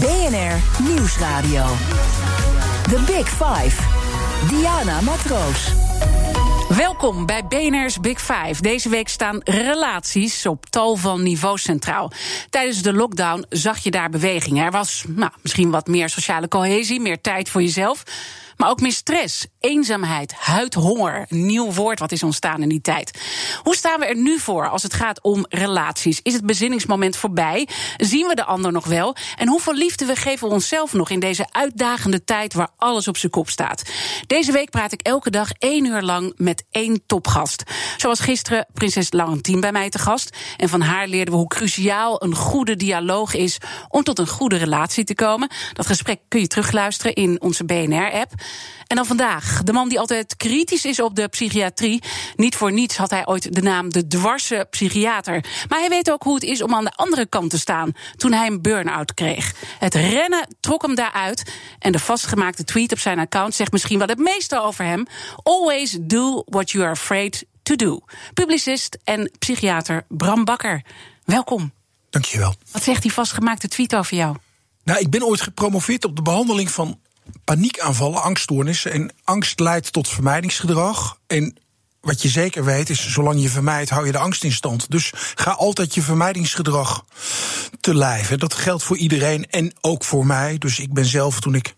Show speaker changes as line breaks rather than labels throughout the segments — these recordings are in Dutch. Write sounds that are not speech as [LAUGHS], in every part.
BNR Nieuwsradio. The Big Five. Diana Matroos.
Welkom bij BNR's Big Five. Deze week staan relaties op tal van niveaus centraal. Tijdens de lockdown zag je daar beweging. Er was nou, misschien wat meer sociale cohesie, meer tijd voor jezelf. Maar ook meer stress, eenzaamheid, huidhonger. Een nieuw woord wat is ontstaan in die tijd. Hoe staan we er nu voor als het gaat om relaties? Is het bezinningsmoment voorbij? Zien we de ander nog wel? En hoeveel liefde we geven we onszelf nog in deze uitdagende tijd waar alles op zijn kop staat? Deze week praat ik elke dag één uur lang met één topgast. Zoals gisteren prinses Laurentien bij mij te gast. En van haar leerden we hoe cruciaal een goede dialoog is om tot een goede relatie te komen. Dat gesprek kun je terugluisteren in onze BNR-app. En dan vandaag, de man die altijd kritisch is op de psychiatrie. Niet voor niets had hij ooit de naam de dwarse psychiater. Maar hij weet ook hoe het is om aan de andere kant te staan toen hij een burn-out kreeg. Het rennen trok hem daaruit. En de vastgemaakte tweet op zijn account zegt misschien wel het meeste over hem. Always do what you are afraid to do. Publicist en psychiater Bram Bakker. Welkom.
Dankjewel.
Wat zegt die vastgemaakte tweet over jou?
Nou, ik ben ooit gepromoveerd op de behandeling van paniekaanvallen, angststoornissen. En angst leidt tot vermijdingsgedrag. En wat je zeker weet is, zolang je vermijdt, hou je de angst in stand. Dus ga altijd je vermijdingsgedrag te lijf. Dat geldt voor iedereen en ook voor mij. Dus ik ben zelf, toen ik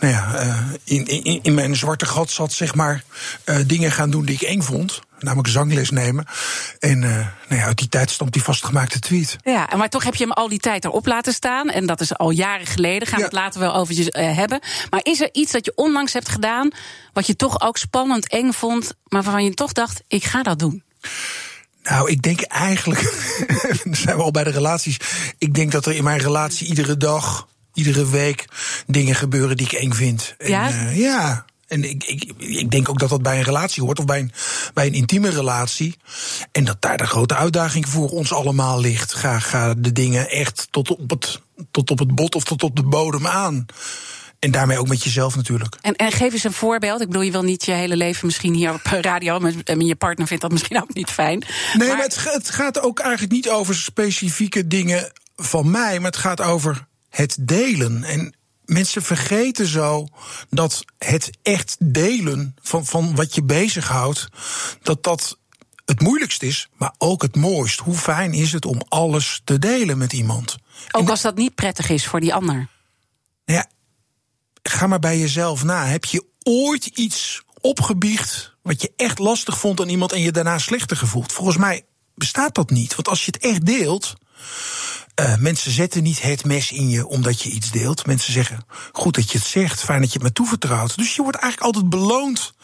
nou ja, uh, in, in, in mijn zwarte gat zat, zeg maar, uh, dingen gaan doen die ik eng vond namelijk zangles nemen. En uh, nou ja, uit die tijd stamt die vastgemaakte tweet.
Ja, maar toch heb je hem al die tijd erop laten staan. En dat is al jaren geleden. Gaan we ja. het later wel over uh, hebben. Maar is er iets dat je onlangs hebt gedaan. wat je toch ook spannend, eng vond. maar waarvan je toch dacht: ik ga dat doen?
Nou, ik denk eigenlijk. [LAUGHS] dan zijn we al bij de relaties. Ik denk dat er in mijn relatie iedere dag. Iedere week dingen gebeuren die ik eng vind.
Ja?
En, uh, ja. En ik, ik, ik denk ook dat dat bij een relatie hoort, of bij een, bij een intieme relatie. En dat daar de grote uitdaging voor ons allemaal ligt. Ga, ga de dingen echt tot op, het, tot op het bot of tot op de bodem aan. En daarmee ook met jezelf natuurlijk.
En, en geef eens een voorbeeld. Ik bedoel, je wil niet je hele leven misschien hier op radio. En je partner vindt dat misschien ook niet fijn.
Nee, maar, maar het, het gaat ook eigenlijk niet over specifieke dingen van mij. Maar het gaat over het delen. En mensen vergeten zo dat het echt delen van, van wat je bezighoudt, dat dat het moeilijkst is, maar ook het mooist. Hoe fijn is het om alles te delen met iemand?
Ook als dat niet prettig is voor die ander.
Nou ja, ga maar bij jezelf na. Heb je ooit iets opgebiecht wat je echt lastig vond aan iemand en je daarna slechter gevoeld? Volgens mij bestaat dat niet. Want als je het echt deelt, uh, mensen zetten niet het mes in je omdat je iets deelt. Mensen zeggen: goed dat je het zegt, fijn dat je het me toevertrouwt. Dus je wordt eigenlijk altijd beloond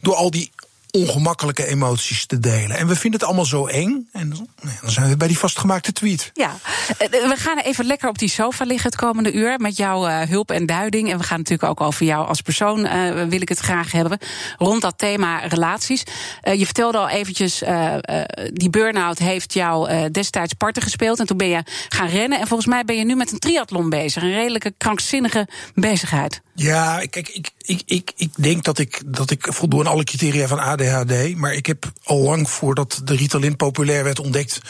door al die ongemakkelijke emoties te delen. En we vinden het allemaal zo eng. En dan zijn we bij die vastgemaakte tweet.
Ja, we gaan even lekker op die sofa liggen het komende uur met jouw uh, hulp en duiding. En we gaan natuurlijk ook over jou als persoon, wil ik het graag hebben. Rond dat thema relaties. Je vertelde al eventjes, die burn-out heeft jou destijds parten gespeeld. En toen ben je gaan rennen. En volgens mij ben je nu met een triathlon bezig. Een redelijke krankzinnige bezigheid.
Ja, kijk, ik, ik, ik, ik denk dat ik, dat ik voldoen aan alle criteria van ADHD. Maar ik heb al lang voordat de Ritalin populair werd ontdekt.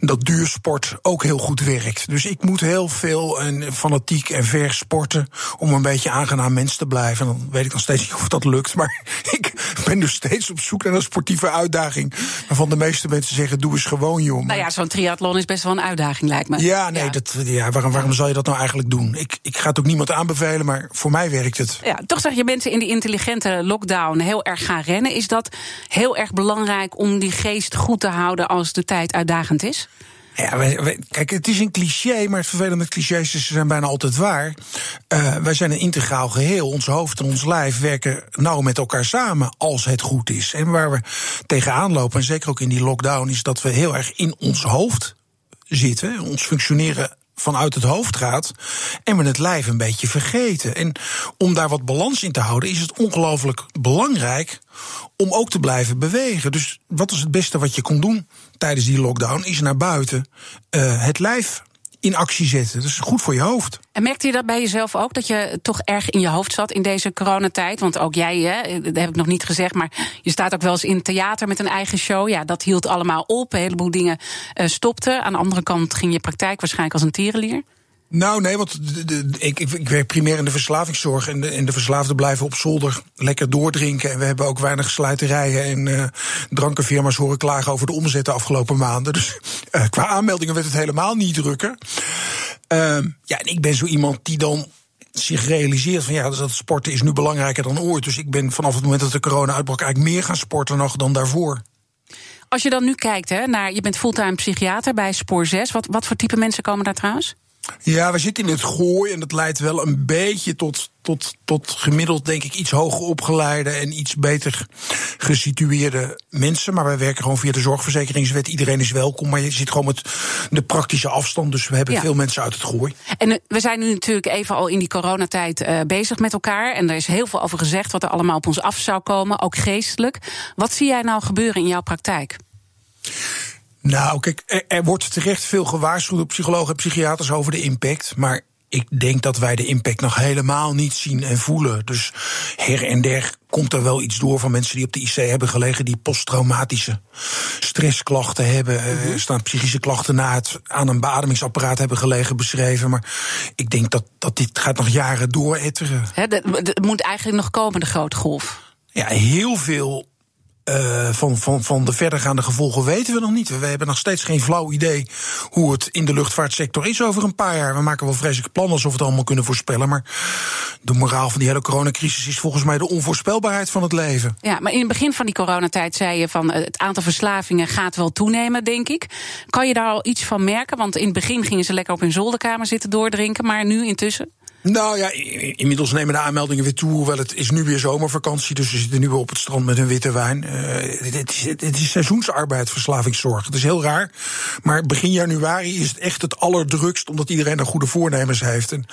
dat duursport ook heel goed werkt. Dus ik moet heel veel en fanatiek en ver sporten. om een beetje aangenaam mens te blijven. En dan weet ik nog steeds niet [LAUGHS] of dat lukt. Maar [LAUGHS] ik ben dus steeds op zoek naar een sportieve uitdaging. Waarvan de meeste mensen zeggen: doe eens gewoon, joh.
Nou ja, zo'n triathlon is best wel een uitdaging, lijkt me.
Ja, nee, ja. Dat, ja, waarom, waarom zou je dat nou eigenlijk doen? Ik, ik ga het ook niemand aanbevelen, maar voor mij werkt het.
Ja, toch zag je mensen in die intelligente lockdown heel erg gaan rennen. Is dat heel erg belangrijk om die geest goed te houden als de tijd uitdagend is?
Ja, wij, wij, kijk, het is een cliché, maar het vervelende met clichés is ze zijn bijna altijd waar. Uh, wij zijn een integraal geheel. Ons hoofd en ons lijf werken nauw met elkaar samen als het goed is. En waar we tegenaan lopen, en zeker ook in die lockdown, is dat we heel erg in ons hoofd zitten. Ons functioneren vanuit het hoofd gaat en we het lijf een beetje vergeten. En om daar wat balans in te houden, is het ongelooflijk belangrijk om ook te blijven bewegen. Dus wat is het beste wat je kon doen tijdens die lockdown? Is naar buiten uh, het lijf in actie zetten. Dat is goed voor je hoofd.
En merkte je dat bij jezelf ook, dat je toch erg in je hoofd zat in deze coronatijd? Want ook jij, hè, dat heb ik nog niet gezegd, maar je staat ook wel eens in theater met een eigen show. Ja, dat hield allemaal op. Een heleboel dingen uh, stopten. Aan de andere kant ging je praktijk waarschijnlijk als een tierenlier.
Nou, nee, want de, ik, ik, werk primair in de verslavingszorg. En de, de verslaafden blijven op zolder lekker doordrinken. En we hebben ook weinig sluiterijen en uh, drankenfirma's horen klagen over de omzet de afgelopen maanden. Dus uh, qua aanmeldingen werd het helemaal niet drukker. Uh, ja, en ik ben zo iemand die dan zich realiseert van ja, dat sporten is nu belangrijker dan ooit. Dus ik ben vanaf het moment dat de corona uitbrak eigenlijk meer gaan sporten nog dan daarvoor.
Als je dan nu kijkt hè, naar, je bent fulltime psychiater bij Spoor 6. Wat, wat voor type mensen komen daar trouwens?
Ja, we zitten in het gooi en dat leidt wel een beetje tot, tot, tot gemiddeld, denk ik, iets hoger opgeleide en iets beter gesitueerde mensen. Maar wij werken gewoon via de zorgverzekeringswet. Iedereen is welkom, maar je zit gewoon met de praktische afstand. Dus we hebben veel mensen uit het gooi.
En eh, we zijn nu natuurlijk even al in die coronatijd uh, bezig met elkaar. En er is heel veel over gezegd wat er allemaal op ons af zou komen, ook geestelijk. Wat zie jij nou gebeuren in jouw praktijk?
Nou, kijk, er, wordt terecht veel gewaarschuwd door psychologen en psychiaters over de impact. Maar ik denk dat wij de impact nog helemaal niet zien en voelen. Dus her en der komt er wel iets door van mensen die op de IC hebben gelegen, die posttraumatische stressklachten hebben, mm staan psychische klachten na het aan een beademingsapparaat hebben gelegen beschreven. Maar ik denk dat, dat dit gaat nog jaren dooretteren.
Het moet eigenlijk nog komen, de grote golf.
Ja, heel veel uh, van, van, van de verdergaande gevolgen weten we nog niet. We hebben nog steeds geen flauw idee hoe het in de luchtvaartsector is over een paar jaar. We maken wel vreselijke plannen alsof we het allemaal kunnen voorspellen. Maar de moraal van die hele coronacrisis is volgens mij de onvoorspelbaarheid van het leven.
Ja, maar in het begin van die coronatijd zei je van het aantal verslavingen gaat wel toenemen, denk ik. Kan je daar al iets van merken? Want in het begin gingen ze lekker op hun zolderkamer zitten doordrinken, maar nu intussen?
Nou ja, inmiddels nemen de aanmeldingen weer toe. Hoewel het is nu weer zomervakantie, dus we zitten nu weer op het strand met een witte wijn. Uh, het, is, het is seizoensarbeid, verslavingszorg. Het is heel raar. Maar begin januari is het echt het allerdrukst, omdat iedereen er goede voornemens heeft. En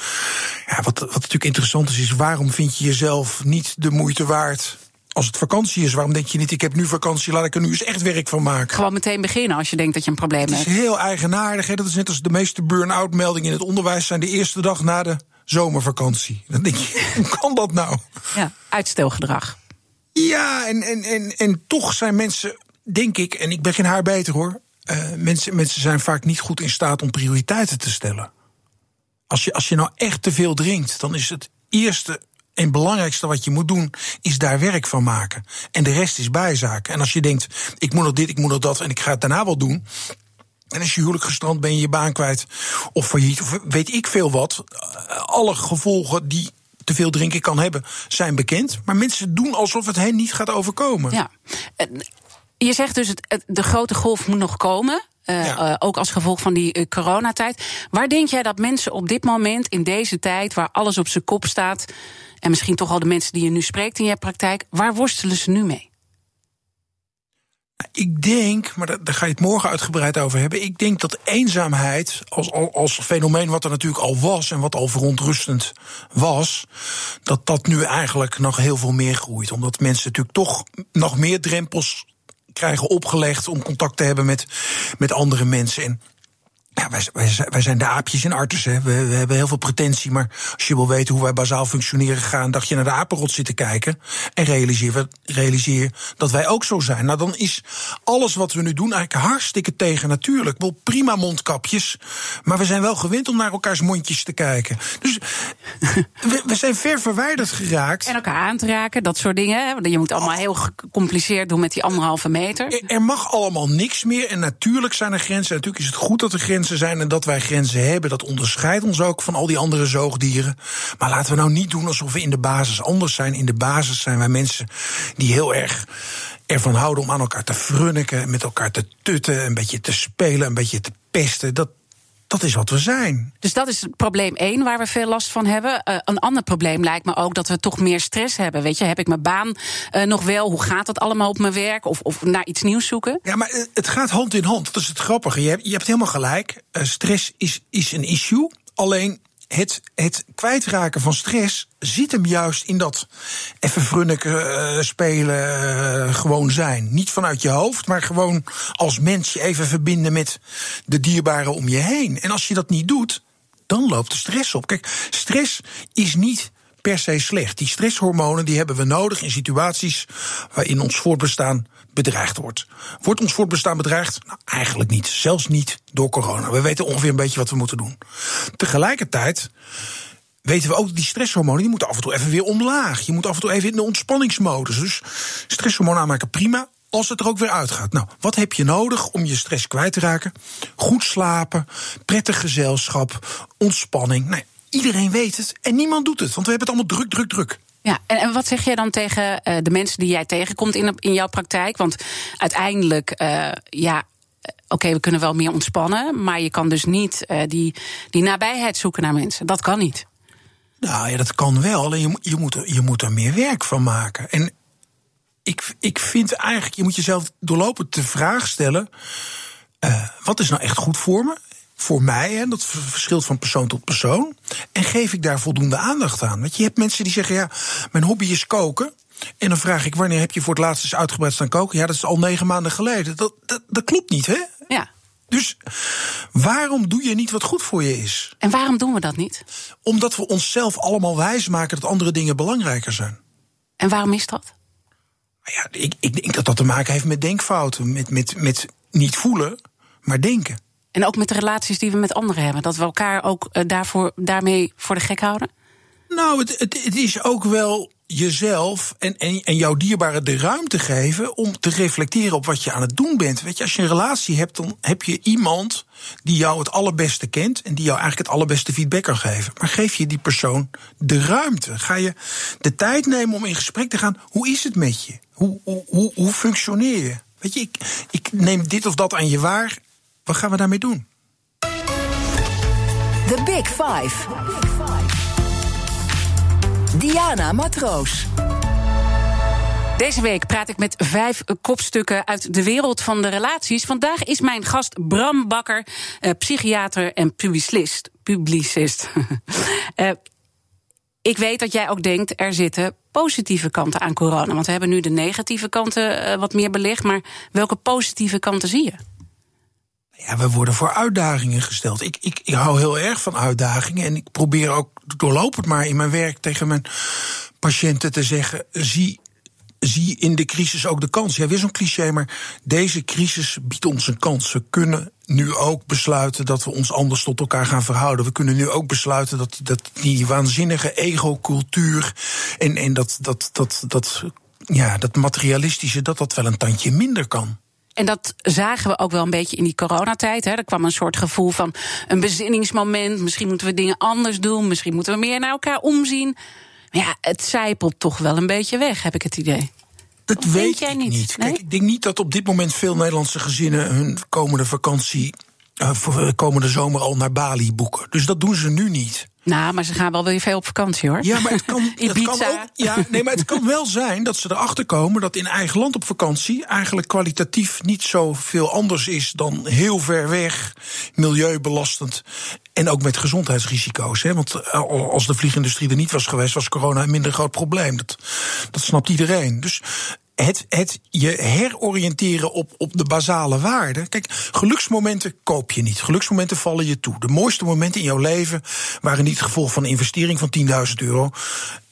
ja, wat, wat natuurlijk interessant is, is waarom vind je jezelf niet de moeite waard als het vakantie is, waarom denk je niet, ik heb nu vakantie, laat ik er nu eens echt werk van maken?
Gewoon meteen beginnen als je denkt dat je een probleem hebt.
Het is heel eigenaardig. Hè? Dat is net als de meeste burn-out meldingen in het onderwijs zijn de eerste dag na de zomervakantie. Dan denk je, [LAUGHS] hoe kan dat nou?
Ja, uitstelgedrag.
Ja, en, en, en, en toch zijn mensen, denk ik, en ik ben geen haar beter hoor. Uh, mensen, mensen zijn vaak niet goed in staat om prioriteiten te stellen. Als je, als je nou echt te veel drinkt, dan is het eerste en belangrijkste wat je moet doen, is daar werk van maken. En de rest is bijzaken. En als je denkt, ik moet nog dit, ik moet nog dat en ik ga het daarna wel doen. En als je huwelijk gestrand ben je je baan kwijt of failliet of weet ik veel wat. Alle gevolgen die te veel drinken kan hebben zijn bekend. Maar mensen doen alsof het hen niet gaat overkomen.
Ja. Je zegt dus, het, de grote golf moet nog komen. Uh, uh, ook als gevolg van die uh, coronatijd. Waar denk jij dat mensen op dit moment, in deze tijd, waar alles op zijn kop staat, en misschien toch al de mensen die je nu spreekt in je praktijk, waar worstelen ze nu mee?
Ik denk, maar daar ga je het morgen uitgebreid over hebben. Ik denk dat eenzaamheid als, als fenomeen wat er natuurlijk al was en wat al verontrustend was, dat dat nu eigenlijk nog heel veel meer groeit. Omdat mensen natuurlijk toch nog meer drempels krijgen opgelegd om contact te hebben met, met andere mensen. En ja, wij, wij, wij, zijn de aapjes in Artus. Hè. We, we, hebben heel veel pretentie. Maar als je wil weten hoe wij bazaal functioneren, ga een dagje naar de apenrot zitten kijken. En realiseer, realiseer dat wij ook zo zijn. Nou, dan is alles wat we nu doen eigenlijk hartstikke tegen natuurlijk. Wel prima mondkapjes. Maar we zijn wel gewend om naar elkaars mondjes te kijken. Dus [LAUGHS] we, we zijn ver verwijderd geraakt.
En elkaar aan te raken, dat soort dingen. Je moet allemaal heel gecompliceerd doen met die anderhalve meter.
Er, er mag allemaal niks meer. En natuurlijk zijn er grenzen. Natuurlijk is het goed dat er grenzen zijn en dat wij grenzen hebben. Dat onderscheidt ons ook van al die andere zoogdieren. Maar laten we nou niet doen alsof we in de basis anders zijn. In de basis zijn wij mensen die heel erg ervan houden om aan elkaar te frunniken, met elkaar te tutten, een beetje te spelen, een beetje te pesten. Dat, dat is wat we zijn.
Dus dat is probleem één waar we veel last van hebben. Uh, een ander probleem lijkt me ook dat we toch meer stress hebben. Weet je, heb ik mijn baan uh, nog wel? Hoe gaat het allemaal op mijn werk? Of, of naar iets nieuws zoeken?
Ja, maar uh, het gaat hand in hand. Dat is het grappige. Je hebt, je hebt helemaal gelijk. stress is, is een issue. Alleen het, het kwijtraken van stress zit hem juist in dat even frunniken, uh, spelen, uh, gewoon zijn. Niet vanuit je hoofd, maar gewoon als mens je even verbinden met de dierbaren om je heen. En als je dat niet doet, dan loopt de stress op. Kijk, stress is niet per se slecht. Die stresshormonen die hebben we nodig in situaties waarin ons voortbestaan bedreigd wordt. Wordt ons voortbestaan bedreigd? Nou, eigenlijk niet. Zelfs niet door corona. We weten ongeveer een beetje wat we moeten doen. Tegelijkertijd weten we ook dat die stresshormonen die moeten af en toe even weer omlaag. Je moet af en toe even in de ontspanningsmodus. Dus stresshormonen aanmaken prima. Als het er ook weer uitgaat. Nou, wat heb je nodig om je stress kwijt te raken? Goed slapen, prettig gezelschap, ontspanning. Nee, iedereen weet het en niemand doet het. Want we hebben het allemaal druk, druk, druk.
Ja, en, en wat zeg jij dan tegen uh, de mensen die jij tegenkomt in, in jouw praktijk? Want uiteindelijk, uh, ja, oké, okay, we kunnen wel meer ontspannen, maar je kan dus niet die, die nabijheid zoeken naar mensen. Dat kan niet.
Nou ja, dat kan wel. Alleen je, je, moet, je moet er meer werk van maken. En ik, ik vind eigenlijk, je moet jezelf doorlopend de vraag stellen: wat is nou echt goed voor me? Voor mij, hè, dat verschilt van persoon tot persoon. En geef ik daar voldoende aandacht aan? Want je hebt mensen die zeggen: ja, mijn hobby is koken. En dan vraag ik: wanneer heb je voor het laatst eens uitgebreid staan koken? Ja, dat is al negen maanden geleden. Dat, dat, dat klopt niet, hè?
Ja.
Dus waarom doe je niet wat goed voor je is?
En waarom doen we dat niet?
Omdat we onszelf allemaal wijsmaken dat andere dingen belangrijker zijn.
En waarom is dat?
Ja, ik, ik denk dat dat te maken heeft met denkfouten. Met, met, met niet voelen, maar denken.
En ook met de relaties die we met anderen hebben. Dat we elkaar ook uh, daarvoor, daarmee voor de gek houden?
Nou, het, het, het is ook wel jezelf en, en, en jouw dierbare de ruimte geven om te reflecteren op wat je aan het doen bent. Weet je, als je een relatie hebt, dan heb je iemand die jou het allerbeste kent en die jou eigenlijk het allerbeste feedback kan geven. Maar geef je die persoon de ruimte? Ga je de tijd nemen om in gesprek te gaan? Hoe is het met je? Hoe, hoe, hoe, hoe functioneer je? Weet je, ik, ik neem dit of dat aan je waar wat gaan we daarmee doen?
The Big Five. Diana Matroos.
Deze week praat ik met vijf kopstukken uit de wereld van de relaties. Vandaag is mijn gast Bram Bakker, eh, psychiater en publicist. publicist. [LAUGHS] eh, ik weet dat jij ook denkt, er zitten positieve kanten aan corona. Want we hebben nu de negatieve kanten uh, wat meer belicht. Maar welke positieve kanten zie je?
Ja, we worden voor uitdagingen gesteld. Ik, ik, ik hou heel erg van uitdagingen. En ik probeer ook doorlopend maar in mijn werk tegen mijn patiënten te zeggen: zie, zie in de crisis ook de kans. Ja, weer zo'n cliché, maar deze crisis biedt ons een kans. We kunnen nu ook besluiten dat we ons anders tot elkaar gaan verhouden. We kunnen nu ook besluiten dat, dat die waanzinnige ego-cultuur en, en dat, dat, dat, dat, ja, dat materialistische, dat dat wel een tandje minder kan.
En dat zagen we ook wel een beetje in die coronatijd. Hè. Er kwam een soort gevoel van een bezinningsmoment. Misschien moeten we dingen anders doen. Misschien moeten we meer naar elkaar omzien. Maar ja, het zijpelt toch wel een beetje weg, heb ik het idee.
Dat of weet jij ik niet. niet. Kijk, ik denk niet dat op dit moment veel Nederlandse gezinnen hun komende vakantie, uh, voor komende zomer al naar Bali boeken. Dus dat doen ze nu niet.
Nou, maar ze gaan wel weer veel op vakantie hoor.
Ja, maar het kan, [LAUGHS] het kan ook, ja, nee, maar het kan wel zijn dat ze erachter komen dat in eigen land op vakantie eigenlijk kwalitatief niet zoveel anders is dan heel ver weg, milieubelastend en ook met gezondheidsrisico's. Hè? Want eh, als de vliegindustrie er niet was geweest, was corona een minder groot probleem. Dat, dat snapt iedereen. Dus het, het je heroriënteren op, op de basale waarden. Kijk, geluksmomenten koop je niet. Geluksmomenten vallen je toe. De mooiste momenten in jouw leven waren niet het gevolg van een investering van 10.000 euro.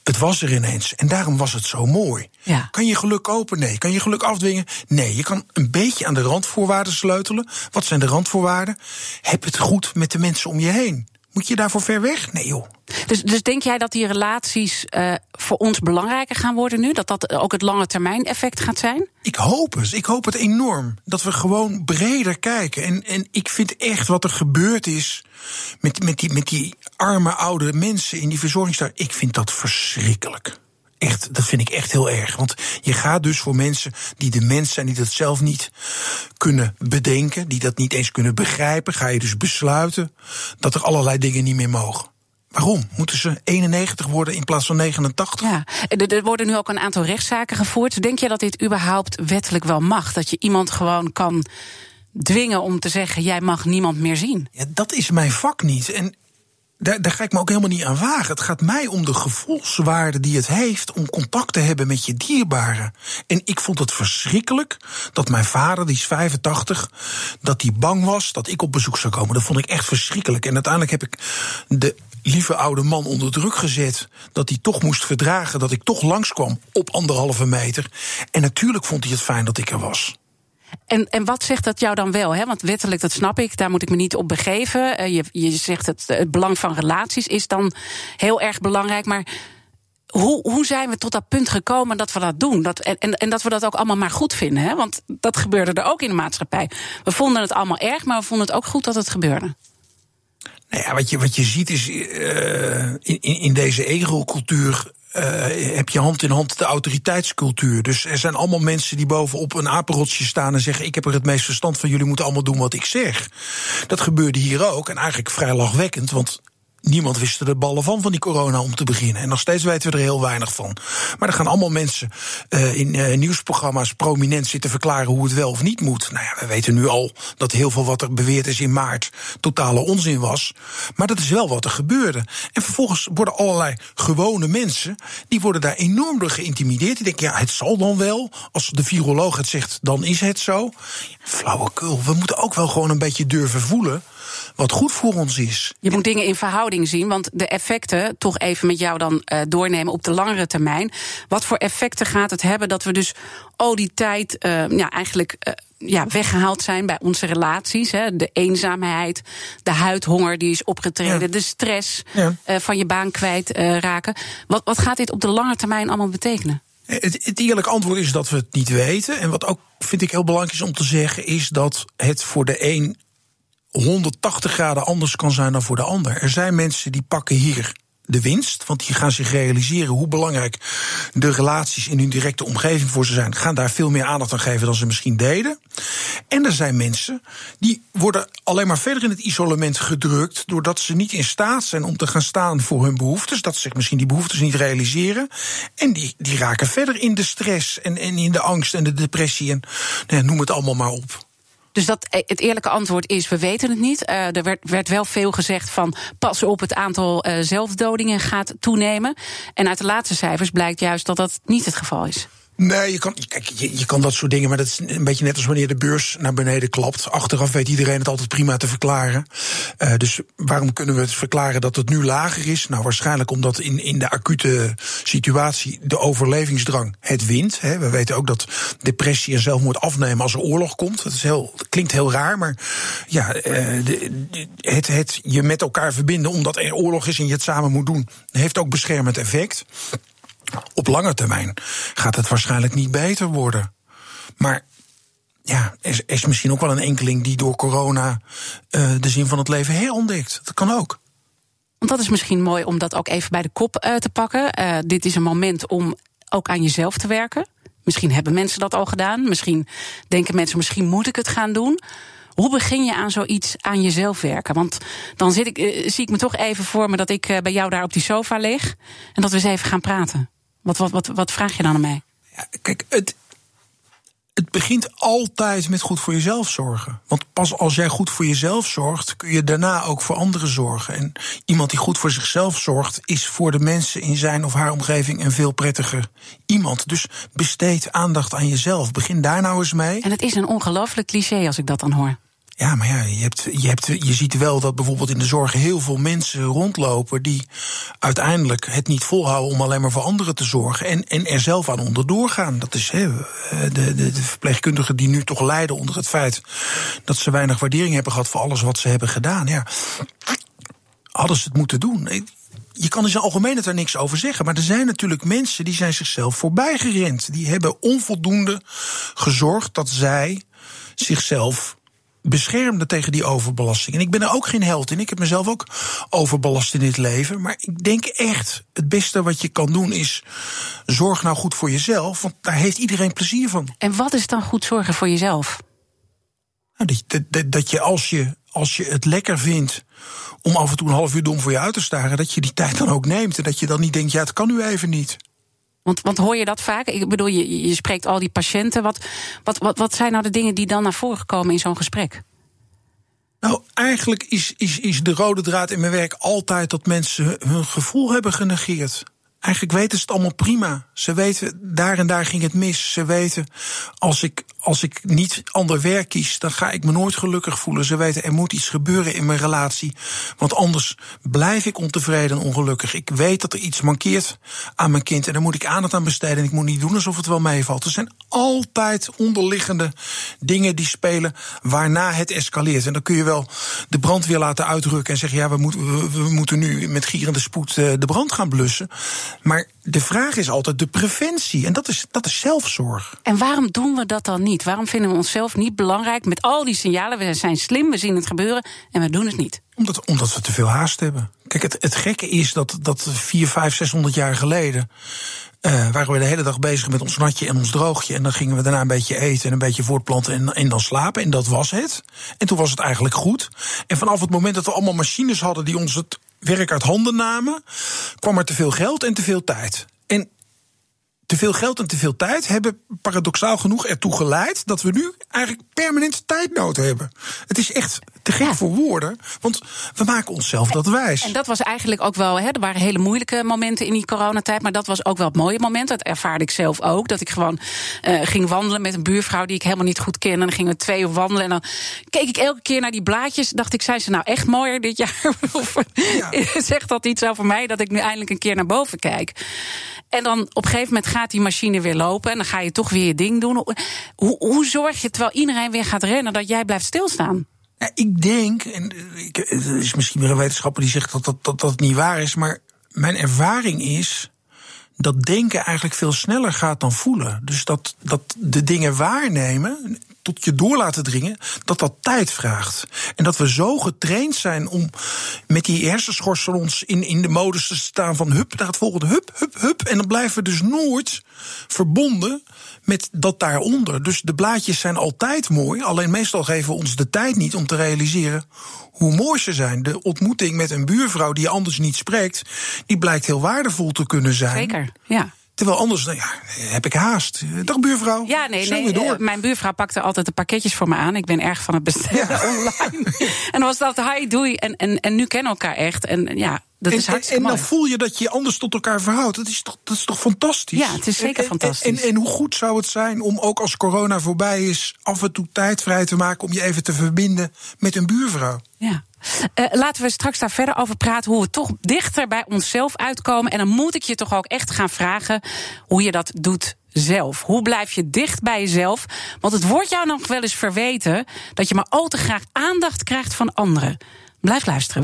Het was er ineens. En daarom was het zo mooi.
Ja.
Kan je geluk kopen? Nee. Kan je geluk afdwingen? Nee. Je kan een beetje aan de randvoorwaarden sleutelen. Wat zijn de randvoorwaarden? Heb het goed met de mensen om je heen. Moet je daarvoor ver weg? Nee joh.
Dus, dus denk jij dat die relaties uh, voor ons belangrijker gaan worden nu? Dat dat ook het lange termijn effect gaat zijn?
Ik hoop het. Ik hoop het enorm. Dat we gewoon breder kijken. En, en ik vind echt wat er gebeurd is met, met, die, met die arme oude mensen in die verzorgingstehuis. Ik vind dat verschrikkelijk. Echt, dat vind ik echt heel erg. Want je gaat dus voor mensen die de mens zijn, die dat zelf niet kunnen bedenken, die dat niet eens kunnen begrijpen, ga je dus besluiten dat er allerlei dingen niet meer mogen. Waarom? Moeten ze 91 worden in plaats van 89?
Ja, er worden nu ook een aantal rechtszaken gevoerd. Denk je dat dit überhaupt wettelijk wel mag? Dat je iemand gewoon kan dwingen om te zeggen: jij mag niemand meer zien?
Ja, dat is mijn vak niet. En daar, ga ik me ook helemaal niet aan wagen. Het gaat mij om de gevoelswaarde die het heeft om contact te hebben met je dierbaren. En ik vond het verschrikkelijk dat mijn vader, die is 85, dat hij bang was dat ik op bezoek zou komen. Dat vond ik echt verschrikkelijk. En uiteindelijk heb ik de lieve oude man onder druk gezet. Dat hij toch moest verdragen dat ik toch langskwam op anderhalve meter. En natuurlijk vond hij het fijn dat ik er was.
En, en wat zegt dat jou dan wel? Hè? Want wettelijk, dat snap ik, daar moet ik me niet op begeven. Uh, je, je zegt het, het belang van relaties is dan heel erg belangrijk. Maar hoe, hoe zijn we tot dat punt gekomen dat we dat doen? Dat, en, en dat we dat ook allemaal maar goed vinden. Hè? Want dat gebeurde er ook in de maatschappij. We vonden het allemaal erg, maar we vonden het ook goed dat het gebeurde.
Nou ja, wat je, wat je ziet is uh, in, in deze ego-cultuur uh, heb je hand in hand de autoriteitscultuur. Dus er zijn allemaal mensen die bovenop een apenrotsje staan en zeggen: Ik heb er het meest verstand van, jullie moeten allemaal doen wat ik zeg. Dat gebeurde hier ook en eigenlijk vrij lachwekkend, want Niemand wist er de ballen van, van die corona om te beginnen. En nog steeds weten we er heel weinig van. Maar er gaan allemaal mensen uh, in uh, nieuwsprogramma's prominent zitten verklaren hoe het wel of niet moet. Nou ja, we weten nu al dat heel veel wat er beweerd is in maart totale onzin was. Maar dat is wel wat er gebeurde. En vervolgens worden allerlei gewone mensen, die worden daar enorm door geïntimideerd. Die denken, ja, het zal dan wel. Als de viroloog het zegt, dan is het zo. Flauwekul. We moeten ook wel gewoon een beetje durven voelen wat goed voor ons is.
Je moet dingen in verhouding zien, want de effecten, toch even met jou dan uh, doornemen op de langere termijn. Wat voor effecten gaat het hebben dat we dus al die tijd uh, ja, eigenlijk. Uh, ja, weggehaald zijn bij onze relaties. Hè. De eenzaamheid, de huidhonger die is opgetreden, de stress ja. uh, van je baan kwijtraken. raken. Wat, wat gaat dit op de lange termijn allemaal betekenen?
Het, het eerlijke antwoord is dat we het niet weten. En wat ook vind ik heel belangrijk is om te zeggen, is dat het voor de een 180 graden anders kan zijn dan voor de ander. Er zijn mensen die pakken hier de winst, want die gaan zich realiseren hoe belangrijk de relaties in hun directe omgeving voor ze zijn. Gaan daar veel meer aandacht aan geven dan ze misschien deden. En er zijn mensen die worden alleen maar verder in het isolement gedrukt. doordat ze niet in staat zijn om te gaan staan voor hun behoeftes. Dat ze zich misschien die behoeftes niet realiseren. En die, die raken verder in de stress en, en in de angst en de depressie. En nou noem het allemaal maar op.
Dus dat, eh, het eerlijke antwoord is: we weten het niet. Uh, er werd, werd, wel veel gezegd van pas op, het aantal uh, zelfdodingen gaat toenemen. En uit de laatste cijfers blijkt juist dat dat niet het geval is.
Nee, je kan, kijk, je, kan dat soort dingen, maar dat is een beetje net als wanneer de beurs naar beneden klapt. Achteraf weet iedereen het altijd prima te verklaren. Uh, dus waarom kunnen we het verklaren dat het nu lager is? Nou, waarschijnlijk omdat in, in de acute situatie de overlevingsdrang het wint. Hè. We weten ook dat depressie en zelfmoord afnemen als er oorlog komt. Dat, is heel, klinkt heel raar, maar ja, de, de, het, het je met elkaar verbinden omdat er oorlog is en je het samen moet doen, heeft ook beschermend effect. Op lange termijn gaat het waarschijnlijk niet beter worden. Maar ja, er is misschien ook wel een enkeling die door corona uh, de zin van het leven herontdekt. Dat kan ook.
Want dat is misschien mooi om dat ook even bij de kop uh, te pakken. Uh, dit is een moment om ook aan jezelf te werken. Misschien hebben mensen dat al gedaan. Misschien denken mensen, misschien moet ik het gaan doen. Hoe begin je aan zoiets aan jezelf werken? Want dan zit ik, zie ik me toch even voor me dat ik bij jou daar op die sofa lig. En dat we eens even gaan praten. Wat, wat, wat, wat vraag je dan aan mij?
Ja, kijk, het, het begint altijd met goed voor jezelf zorgen. Want pas als jij goed voor jezelf zorgt, kun je daarna ook voor anderen zorgen. En iemand die goed voor zichzelf zorgt, is voor de mensen in zijn of haar omgeving een veel prettiger iemand. Dus besteed aandacht aan jezelf. Begin daar nou eens mee.
En het is een ongelooflijk cliché als ik dat dan hoor.
Ja, maar ja, je, hebt, je, hebt, je ziet wel dat bijvoorbeeld in de zorg heel veel mensen rondlopen die uiteindelijk het niet volhouden om alleen maar voor anderen te zorgen en, en er zelf aan onderdoor gaan. Dat is he, de, de, de verpleegkundigen die nu toch lijden onder het feit dat ze weinig waardering hebben gehad voor alles wat ze hebben gedaan. Ja, hadden ze het moeten doen. Je kan in zijn algemeenheid daar niks over zeggen. Maar er zijn natuurlijk mensen die zijn zichzelf voorbij gerend. Die hebben onvoldoende gezorgd dat zij zichzelf beschermde tegen die overbelasting. En ik ben er ook geen held in. Ik heb mezelf ook overbelast in dit leven. Maar ik denk echt, het beste wat je kan doen is... zorg nou goed voor jezelf, want daar heeft iedereen plezier van.
En wat is dan goed zorgen voor jezelf?
Nou, dat, dat, dat je als, je als je het lekker vindt om af en toe een half uur dom voor je uit te staren... dat je die tijd dan ook neemt en dat je dan niet denkt... ja, het kan nu even niet.
Want, want hoor je dat vaak? Ik bedoel, je, je spreekt al die patiënten. Wat, wat, wat, wat zijn nou de dingen die dan naar voren komen in zo'n gesprek?
Nou, eigenlijk is, is, is de rode draad in mijn werk altijd dat mensen hun gevoel hebben genegeerd. Eigenlijk weten ze het allemaal prima. Ze weten, daar en daar ging het mis. Ze weten, als ik, als ik niet ander werk kies, dan ga ik me nooit gelukkig voelen. Ze weten, er moet iets gebeuren in mijn relatie. Want anders blijf ik ontevreden en ongelukkig. Ik weet dat er iets mankeert aan mijn kind. En daar moet ik aandacht aan besteden. En ik moet niet doen alsof het wel meevalt. Er zijn altijd onderliggende dingen die spelen waarna het escaleert. En dan kun je wel de brandweer laten uitrukken en zeggen: ja, we, moeten we, moeten nu met gierende spoed eh, de brand gaan blussen. Maar de vraag is altijd de preventie. En dat is, dat is zelfzorg.
En waarom doen we dat dan niet? Waarom vinden we onszelf niet belangrijk met al die signalen? We zijn slim, we zien het gebeuren en we doen het niet.
Omdat, omdat we te veel haast hebben. Kijk, het, het gekke is dat, dat 4, 5, 600 jaar geleden. Uh, waren we de hele dag bezig met ons natje en ons droogje. En dan gingen we daarna een beetje eten en een beetje voortplanten en, en dan slapen. En dat was het. En toen was het eigenlijk goed. En vanaf het moment dat we allemaal machines hadden die ons het werk uit handen namen, kwam er te veel geld en te veel tijd. En te veel geld en te veel tijd hebben paradoxaal genoeg ertoe geleid dat we nu eigenlijk permanent tijdnood hebben. Het is echt te gek voor woorden, want we maken onszelf dat wijs.
En dat was eigenlijk ook wel, hè, er waren hele moeilijke momenten in die coronatijd, maar dat was ook wel het mooie moment. Dat ervaarde ik zelf ook. Dat ik gewoon uh, ging wandelen met een buurvrouw die ik helemaal niet goed ken. En dan gingen we twee uur wandelen en dan keek ik elke keer naar die blaadjes. Dacht ik, zijn ze nou echt mooier dit jaar? [LAUGHS] of ja. [LAUGHS] zegt dat iets over mij dat ik nu eindelijk een keer naar boven kijk? En dan op een gegeven moment gaat die machine weer lopen. En dan ga je toch weer je ding doen. Hoe, hoe zorg je, terwijl iedereen weer gaat rennen, dat jij blijft stilstaan?
Ja, ik denk, en ik, er is misschien weer een wetenschapper die zegt dat dat, dat dat niet waar is. Maar mijn ervaring is dat denken eigenlijk veel sneller gaat dan voelen. Dus dat, dat de dingen waarnemen, tot je door laten dringen, dat dat tijd vraagt. En dat we zo getraind zijn om met die hersenschorselons in, in de modus te staan van hup naar het volgende, hup, hup, hup. En dan blijven we dus nooit verbonden met dat daaronder. Dus de blaadjes zijn altijd mooi, alleen meestal geven we ons de tijd niet om te realiseren hoe mooi ze zijn. De ontmoeting met een buurvrouw die je anders niet spreekt, die blijkt heel waardevol te kunnen zijn.
Zeker, ja.
Terwijl anders nou ja, heb ik haast. Dag buurvrouw.
Ja, nee, nee. Door. mijn buurvrouw pakte altijd de pakketjes voor me aan. Ik ben erg van het bestellen [LAUGHS] online. en dan was dat hi, doei. En, en, en nu kennen we elkaar echt. En ja, dat
en,
is hartstikke
en, en dan voel je dat je anders tot elkaar verhoudt. Dat is toch, dat is toch fantastisch?
Ja, het is zeker
en,
fantastisch.
En, en, hoe goed zou het zijn om ook als corona voorbij is... af en toe tijd vrij te maken om je even te verbinden met een buurvrouw?
Ja. Uh, laten we straks daar verder over praten. Hoe we toch dichter bij onszelf uitkomen. En dan moet ik je toch ook echt gaan vragen hoe je dat doet zelf. Hoe blijf je dicht bij jezelf? Want het wordt jou nog wel eens verweten dat je maar al te graag aandacht krijgt van anderen. Blijf luisteren.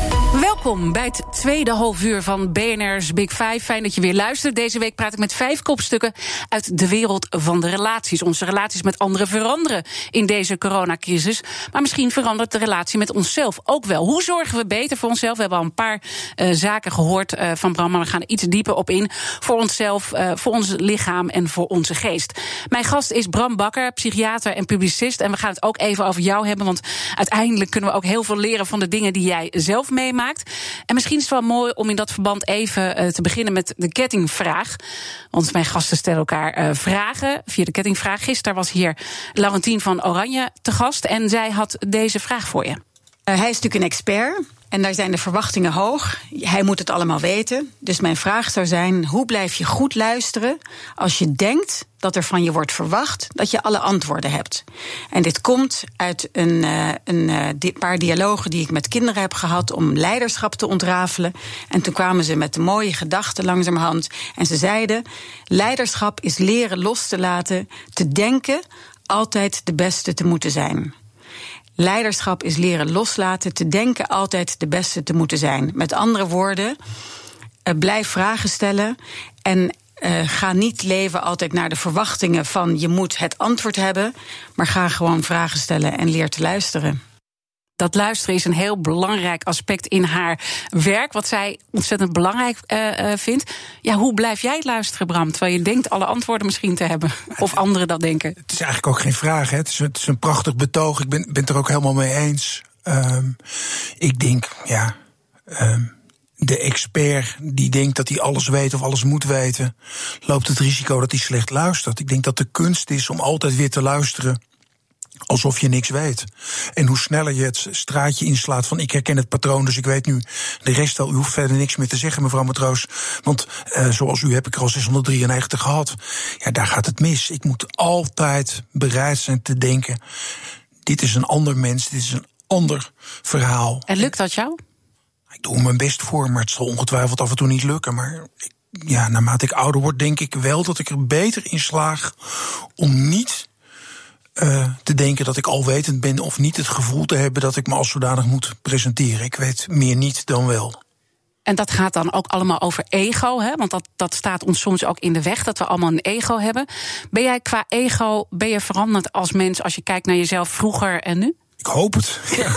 Welkom bij het tweede halfuur van BNR's Big Five. Fijn dat je weer luistert. Deze week praat ik met vijf kopstukken uit de wereld van de relaties. Onze relaties met anderen veranderen in deze coronacrisis. Maar misschien verandert de relatie met onszelf ook wel. Hoe zorgen we beter voor onszelf? We hebben al een paar uh, zaken gehoord uh, van Bram, maar we gaan er iets dieper op in. Voor onszelf, uh, voor ons lichaam en voor onze geest. Mijn gast is Bram Bakker, psychiater en publicist. En we gaan het ook even over jou hebben, want uiteindelijk kunnen we ook heel veel leren van de dingen die jij zelf meemaakt. En misschien is het wel mooi om in dat verband even uh, te beginnen met de kettingvraag. Want mijn gasten stellen elkaar uh, vragen via de kettingvraag. Gisteren was hier Laurentien van Oranje te gast en zij had deze vraag voor je.
Uh, hij is natuurlijk een expert. En daar zijn de verwachtingen hoog. Hij moet het allemaal weten. Dus mijn vraag zou zijn: hoe blijf je goed luisteren als je denkt dat er van je wordt verwacht dat je alle antwoorden hebt? En dit komt uit een, uh, een uh, paar dialogen die ik met kinderen heb gehad om leiderschap te ontrafelen. En toen kwamen ze met de mooie gedachten langzamerhand. En ze zeiden: leiderschap is leren los te laten, te denken altijd de beste te moeten zijn. Leiderschap is leren loslaten, te denken altijd de beste te moeten zijn. Met andere woorden, eh, blijf vragen stellen. En uh, ga niet leven altijd naar de verwachtingen van je moet het antwoord hebben. Maar ga gewoon vragen stellen en leer te luisteren
dat luisteren is een heel belangrijk aspect in haar werk, wat zij ontzettend belangrijk uh, vindt. Ja, hoe blijf jij luisteren, Bram? Terwijl je denkt alle antwoorden misschien te hebben. Of anderen dat denken.
Het is eigenlijk ook geen vraag. Hè. Het, is, het is een prachtig betoog. Ik ben, ben het er ook helemaal mee eens. Um, ik denk, ja. Um, de expert die denkt dat hij alles weet of alles moet weten, loopt het risico dat hij slecht luistert. Ik denk dat de kunst is om altijd weer te luisteren alsof je niks weet. En hoe sneller je het straatje inslaat van ik herken het patroon, dus ik weet nu de rest al. U hoeft verder niks meer te zeggen, mevrouw Matroos. Want uh, zoals u heb ik er al 693 gehad. Ja, daar gaat het mis. Ik moet altijd bereid zijn te denken. Dit is een ander mens, dit is een ander verhaal.
En lukt dat jou?
Ik doe er mijn best voor, maar het zal ongetwijfeld af en toe niet lukken. Maar ja, naarmate ik ouder word, denk ik wel dat ik er beter in slaag om niet uh, te denken dat ik alwetend ben of niet het gevoel te hebben dat ik me als zodanig moet presenteren. Ik weet meer niet dan wel.
En dat gaat dan ook allemaal over ego, hè? want dat, dat staat ons soms ook in de weg, dat we allemaal een ego hebben. Ben jij qua ego, ben je veranderd als mens als je kijkt naar jezelf vroeger en nu?
Ik hoop het. Ja.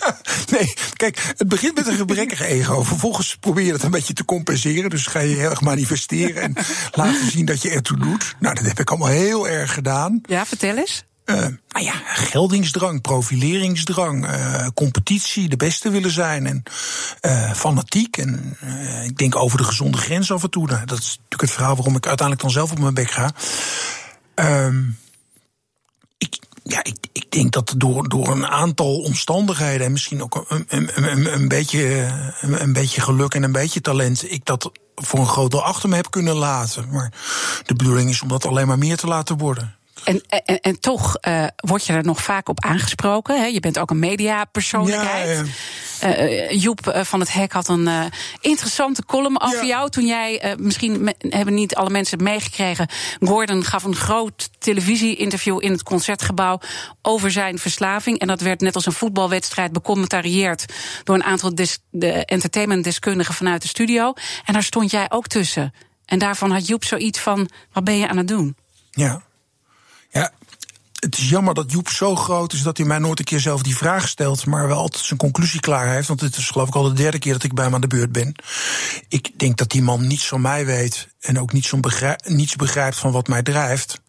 [LAUGHS] nee, kijk, het begint met een gebrekkig ego. Vervolgens probeer je het een beetje te compenseren. Dus ga je heel erg manifesteren en laten zien dat je ertoe doet. Nou, dat heb ik allemaal heel erg gedaan.
Ja, vertel eens.
Uh, nou ja, geldingsdrang, profileringsdrang, uh, competitie, de beste willen zijn en uh, fanatiek. En ik denk over de gezonde grens af en toe. Nou, dat is natuurlijk het verhaal waarom ik uiteindelijk dan zelf op mijn bek ga. Ehm, ik, ja, ik, ik denk dat door, door een aantal omstandigheden en misschien ook een, een, een, een beetje, een, een, beetje geluk en een beetje talent, ik dat voor een groot deel achter me heb kunnen laten. Maar de bedoeling is om dat alleen maar meer te laten worden.
En, en, en toch uh, word je er nog vaak op aangesproken. Hè? Je bent ook een mediapersoonlijkheid. Ja, ja. Uh, Joep van het Hek had een uh, interessante column over ja. jou. Toen jij, misschien hebben niet alle mensen het meegekregen. Gordon gaf een groot televisie-interview in het concertgebouw over zijn verslaving. En dat werd net als een voetbalwedstrijd becommentarieerd door een aantal de entertainmentdeskundigen vanuit de studio. En daar stond jij ook tussen. En daarvan had Joep zoiets van: wat ben je aan het doen?
Ja. Ja, het is jammer dat Joep zo groot is dat hij mij nooit een keer zelf die vraag stelt, maar wel altijd zijn conclusie klaar heeft. Want het is geloof ik al de derde keer dat ik bij hem aan de beurt ben. Ik denk dat die man niets van mij weet en ook niets, niets begrijpt van wat mij drijft.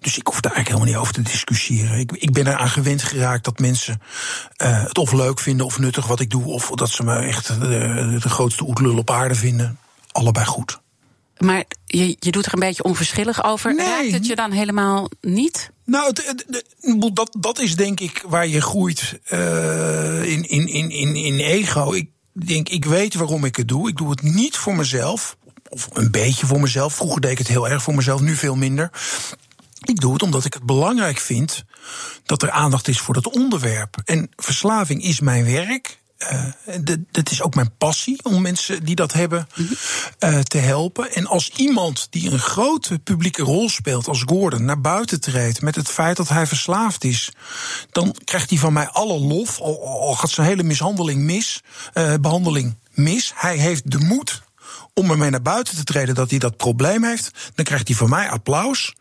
Dus ik hoef daar eigenlijk helemaal niet over te discussiëren. Ik, ik ben eraan gewend geraakt dat mensen uh, het of leuk vinden of nuttig wat ik doe, of dat ze me echt de grootste oetlul op aarde vinden. Allebei goed.
Maar je, je doet er een beetje onverschillig over. Nee. Raakt het je dan helemaal niet?
Nou, het, het, dat, dat is denk ik waar je groeit uh, in, in, in, in, in ego. Ik denk, ik weet waarom ik het doe. Ik doe het niet voor mezelf. Of een beetje voor mezelf. Vroeger deed ik het heel erg voor mezelf, nu veel minder. Ik doe het omdat ik het belangrijk vind dat er aandacht is voor dat onderwerp. En verslaving is mijn werk. Uh, dat is ook mijn passie om mensen die dat hebben uh, te helpen. En als iemand die een grote publieke rol speelt als Gordon naar buiten treedt met het feit dat hij verslaafd is, dan krijgt hij van mij alle lof, al, al gaat zijn hele mishandeling mis, uh, behandeling mis. Hij heeft de moed om ermee naar buiten te treden dat hij dat probleem heeft, dan krijgt hij van mij applaus.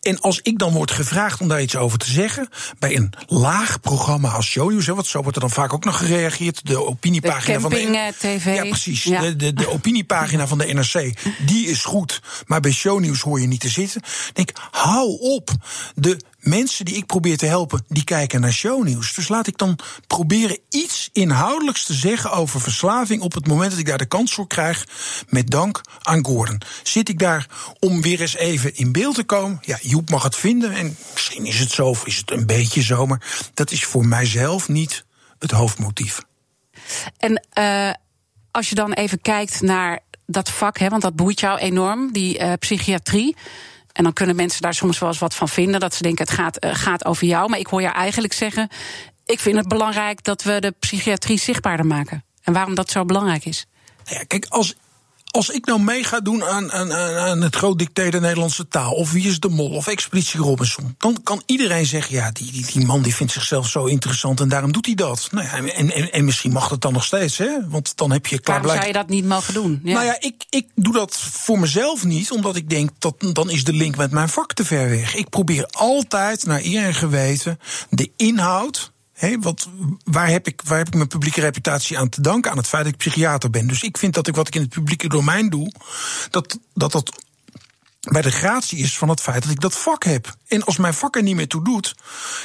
En als ik dan word gevraagd om daar iets over te zeggen, bij een laag programma als Shownews, wat zo wordt er dan vaak ook nog gereageerd, de opiniepagina
de
van
de TV.
Ja, precies. Ja. De, de, de [LAUGHS] opiniepagina van de NRC, die is goed, maar bij Shownieuws hoor je niet te zitten. Denk, hou op. De mensen die ik probeer te helpen, die kijken naar shownieuws. Dus laat ik dan proberen iets inhoudelijks te zeggen over verslaving op het moment dat ik daar de kans voor krijg, met dank aan Gordon. Zit ik daar om weer eens even in beeld te komen? Ja, Joep mag het vinden en misschien is het zo of is het een beetje zo, maar dat is voor mijzelf niet het hoofdmotief.
En uh, als je dan even kijkt naar dat vak, hè, want dat boeit jou enorm, die uh, psychiatrie. En dan kunnen mensen daar soms wel eens wat van vinden. Dat ze denken, het gaat, uh, gaat over jou. Maar ik hoor jou eigenlijk zeggen... ik vind het belangrijk dat we de psychiatrie zichtbaarder maken. En waarom dat zo belangrijk is.
Nou ja, kijk, als als ik nou mee ga doen aan, aan, aan het groot dictaat der Nederlandse taal, of wie is de mol, of Expeditie Robinson, dan kan iedereen zeggen: ja, die, die, die man die vindt zichzelf zo interessant en daarom doet hij dat. Nou ja, en, en, en misschien mag het dan nog steeds, hè? Want dan heb je
klaar Waarom zou je dat niet mogen doen?
Ja. Nou ja, ik, ik doe dat voor mezelf niet, omdat ik denk dat dan is de link met mijn vak te ver weg. Ik probeer altijd naar eer en geweten de inhoud Hey, wat, waar, heb ik, waar heb ik mijn publieke reputatie aan te danken? Aan het feit dat ik psychiater ben. Dus ik vind dat ik wat ik in het publieke domein doe, dat dat, dat bij de gratie is van het feit dat ik dat vak heb. En als mijn vak er niet meer toe doet,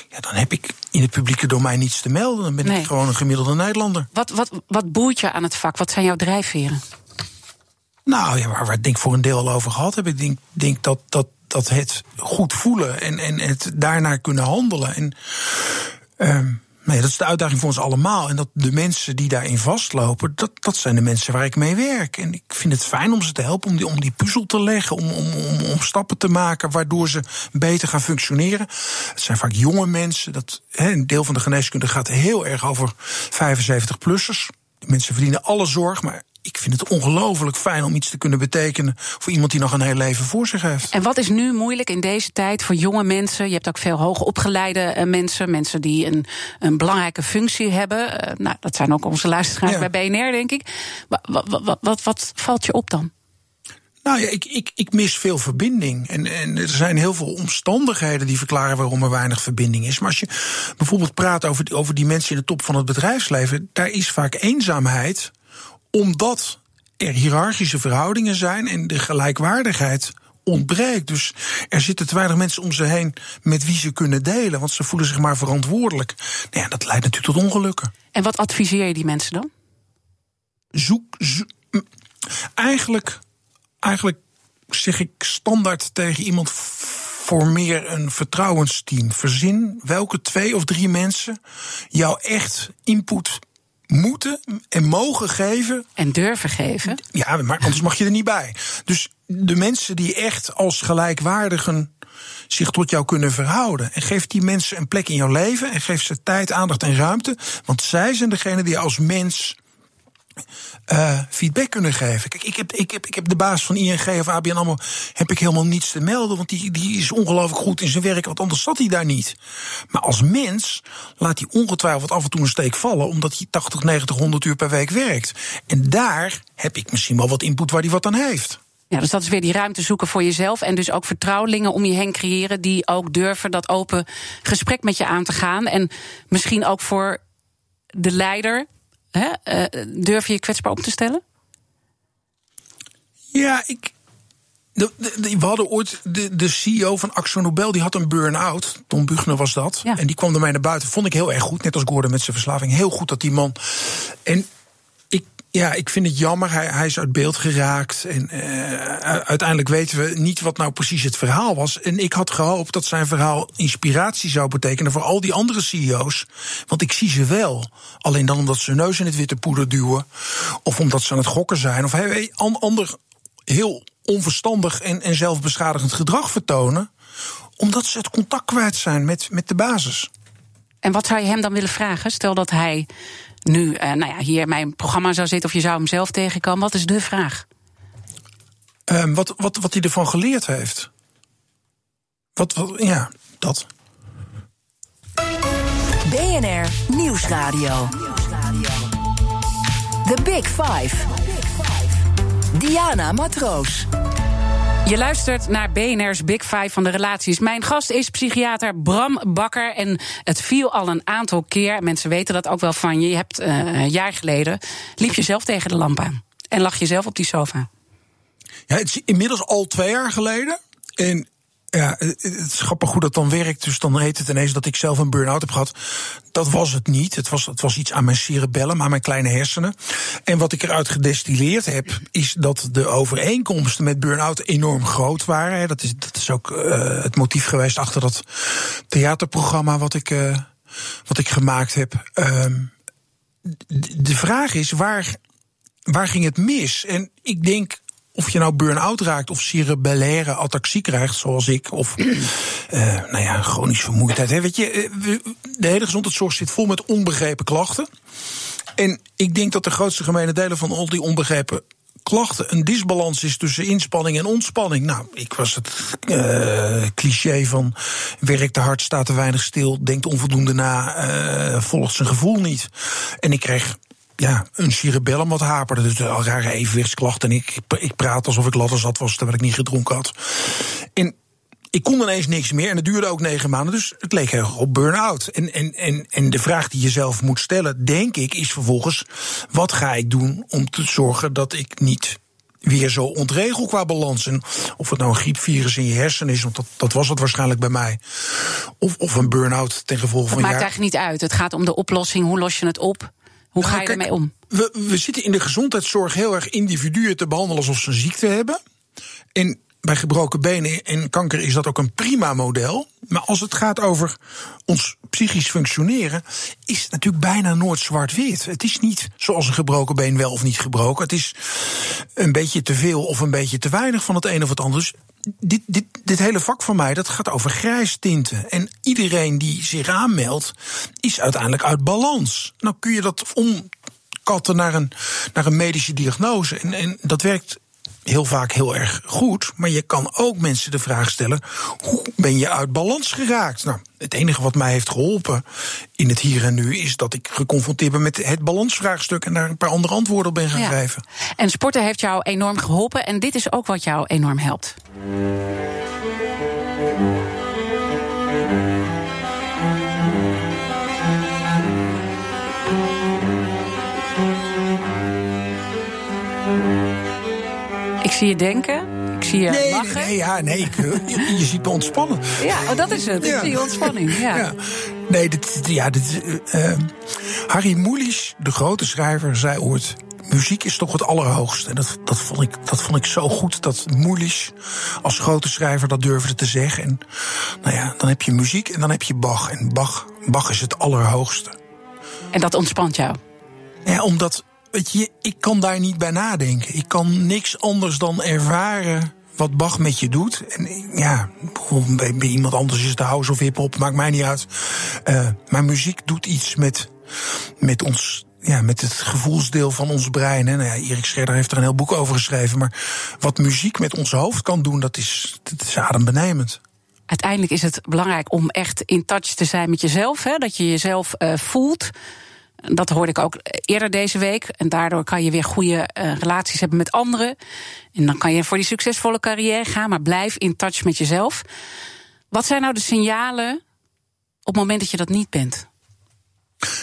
ja, dan heb ik in het publieke domein niets te melden. Dan ben ik gewoon een gemiddelde Nederlander.
Wat, wat, wat boeit je aan het vak? Wat zijn jouw drijfveren?
Nou ja, waar we het denk voor een deel al over gehad hebben. Ik denk, denk dat, dat, dat het goed voelen en, en het daarnaar kunnen handelen. En Um, nee, dat is de uitdaging voor ons allemaal. En dat de mensen die daarin vastlopen, dat, dat zijn de mensen waar ik mee werk. En ik vind het fijn om ze te helpen om die, om die puzzel te leggen, om, om, om, stappen te maken waardoor ze beter gaan functioneren. Het zijn vaak jonge mensen. Dat, een deel van de geneeskunde gaat heel erg over 75-plussers. Mensen verdienen alle zorg, maar ik vind het ongelooflijk fijn om iets te kunnen betekenen voor iemand die nog een heel leven voor zich heeft.
En wat is nu moeilijk in deze tijd voor jonge mensen? Je hebt ook veel hoogopgeleide uh, mensen, mensen die een, een belangrijke functie hebben. Uh, nou, dat zijn ook onze luisteraars bij BNR, denk ik. Wat, wat, wat, wat, valt je op dan?
Nou ja, ik, ik, ik mis veel verbinding. En, en er zijn heel veel omstandigheden die verklaren waarom er weinig verbinding is. Maar als je bijvoorbeeld praat over over die mensen in de top van het bedrijfsleven, daar is vaak eenzaamheid omdat er hiërarchische verhoudingen zijn en de gelijkwaardigheid ontbreekt. Dus er zitten te weinig mensen om ze heen met wie ze kunnen delen, want ze voelen zich maar verantwoordelijk. Nou ja, dat leidt natuurlijk tot ongelukken.
En wat adviseer je die mensen dan?
Zoek. eigenlijk, eigenlijk zeg ik standaard tegen iemand. Formeer een vertrouwensteam. Verzin welke twee of drie mensen jou echt input moeten en mogen geven.
En durven geven.
Ja, maar anders mag je er niet bij. Dus de mensen die echt als gelijkwaardigen zich tot jou kunnen verhouden. En geef die mensen een plek in jouw leven en geef ze tijd, aandacht en ruimte. Want zij zijn degene die als mens uh, feedback kunnen geven. Kijk, ik heb, ik, heb, ik heb de baas van ING of ABN AMRO... heb ik helemaal niets te melden, want die, die is ongelooflijk goed in zijn werk... want anders zat hij daar niet. Maar als mens laat hij ongetwijfeld af en toe een steek vallen... omdat hij 80, 90, 100 uur per week werkt. En daar heb ik misschien wel wat input waar hij wat aan heeft.
Ja, dus dat is weer die ruimte zoeken voor jezelf. En dus ook vertrouwelingen om je heen creëren. die ook durven dat open gesprek met je aan te gaan. En misschien ook voor de leider Hè? Uh, durf je je kwetsbaar op te stellen?
Ja, ik. De, de, we hadden ooit de, de CEO van Axo Nobel, die had een burn-out. Tom Buchner was dat. En die kwam er mij naar buiten. Vond ik heel erg goed. Net als Gordon met zijn verslaving. Heel goed dat die man. En ja, ik vind het jammer. Hij, hij is uit beeld geraakt. En uh, uiteindelijk weten we niet wat nou precies het verhaal was. En ik had gehoopt dat zijn verhaal inspiratie zou betekenen voor al die andere CEO's. Want ik zie ze wel. Alleen dan omdat ze hun neus in het witte poeder duwen. Of omdat ze aan het gokken zijn. Of hey, ander heel onverstandig en, en zelfbeschadigend gedrag vertonen. Omdat ze het contact kwijt zijn met, met de basis.
En wat zou je hem dan willen vragen? Stel dat hij nu uh, nou ja, hier in mijn programma zou zitten of je zou hem zelf tegenkomen. Wat is de vraag?
Um, wat, wat, wat hij ervan geleerd heeft. Wat, wat, ja, dat.
BNR Nieuwsradio. The Big Five. Diana Matroos.
Je luistert naar BNR's Big Five van de relaties. Mijn gast is psychiater Bram Bakker. En het viel al een aantal keer. Mensen weten dat ook wel van je. Je hebt uh, een jaar geleden liep je zelf tegen de lamp aan. En lag je zelf op die sofa.
Ja, het is inmiddels al twee jaar geleden. En ja, het is grappig hoe dat dan werkt. Dus dan heet het ineens dat ik zelf een burn-out heb gehad. Dat was het niet. Het was, het was iets aan mijn cerebellum, aan mijn kleine hersenen. En wat ik eruit gedestilleerd heb, is dat de overeenkomsten met burn-out enorm groot waren. Dat is, dat is ook uh, het motief geweest achter dat theaterprogramma wat ik, uh, wat ik gemaakt heb. Um, de vraag is, waar, waar ging het mis? En ik denk of je nou burn-out raakt of cerebellaire ataxie krijgt, zoals ik, of uh, [CLEARS THROAT] nou ja, chronische vermoeidheid. Hè. Weet je, eh, de hele gezondheidszorg zit vol met onbegrepen klachten. En ik denk dat de grootste gemene delen van al die onbegrepen klachten een disbalans is tussen inspanning en ontspanning. Nou, ik was het uh, cliché van werkt te hard, staat te weinig stil, denkt onvoldoende na, uh, volgt zijn gevoel niet. En ik kreeg ja, een cerebellum wat haperde. Dus al rare evenwichtsklachten. En ik, ik praat alsof ik latter zat was terwijl ik niet gedronken had. En ik kon ineens niks meer en het duurde ook negen maanden. Dus het leek heel erg op burn-out. En, en, en, en de vraag die je zelf moet stellen, denk ik, is vervolgens: wat ga ik doen om te zorgen dat ik niet weer zo ontregel qua balans. En of het nou een griepvirus in je hersenen is, want dat, dat was het waarschijnlijk bij mij. Of, of een burn-out ten gevolge van.
Het maakt eigenlijk niet uit. Het gaat om de oplossing. Hoe los je het op? Hoe nou, ga je ermee om?
We, we zitten in de gezondheidszorg heel erg individuen te behandelen alsof ze een ziekte hebben. En bij gebroken benen en kanker is dat ook een prima model. Maar als het gaat over ons psychisch functioneren, is het natuurlijk bijna nooit zwart-wit. Het is niet zoals een gebroken been wel of niet gebroken. Het is een beetje te veel of een beetje te weinig van het een of het ander. Dus dit, dit, dit hele vak van mij, dat gaat over grijstinten. En iedereen die zich aanmeldt, is uiteindelijk uit balans. Nou kun je dat omkatten naar een, naar een medische diagnose. En, en dat werkt heel vaak heel erg goed. Maar je kan ook mensen de vraag stellen: hoe ben je uit balans geraakt? Nou, het enige wat mij heeft geholpen in het hier en nu is dat ik geconfronteerd ben met het balansvraagstuk en daar een paar andere antwoorden op ben gaan geven.
En sporten heeft jou enorm geholpen en dit is ook wat jou enorm helpt. Zie je denken. Ik zie je
nee,
lachen.
Nee, ja, nee ik, je, je, ziet me ontspannen.
Ja, oh, dat is het. Ik zie je ontspanning. Ja. ja.
Nee, dit, ja, dit, uh, Harry Mulisch, de grote schrijver, zei ooit... Muziek is toch het allerhoogste. En dat, dat, vond ik, dat vond ik zo goed dat Mulisch als grote schrijver dat durfde te zeggen. En nou ja, dan heb je muziek en dan heb je Bach. En Bach, Bach is het allerhoogste.
En dat ontspant jou?
Ja, omdat ik kan daar niet bij nadenken. Ik kan niks anders dan ervaren wat Bach met je doet. En ja, bij, bij iemand anders is het de house of hip-hop, maakt mij niet uit. Uh, maar muziek doet iets met, met ons. Ja, met het gevoelsdeel van ons brein. Hè. Nou ja, Erik Scherder heeft er een heel boek over geschreven. Maar wat muziek met ons hoofd kan doen, dat is, dat is adembenemend
uiteindelijk is het belangrijk om echt in touch te zijn met jezelf. Hè? Dat je jezelf uh, voelt. Dat hoorde ik ook eerder deze week. En daardoor kan je weer goede uh, relaties hebben met anderen. En dan kan je voor die succesvolle carrière gaan, maar blijf in touch met jezelf. Wat zijn nou de signalen op het moment dat je dat niet bent?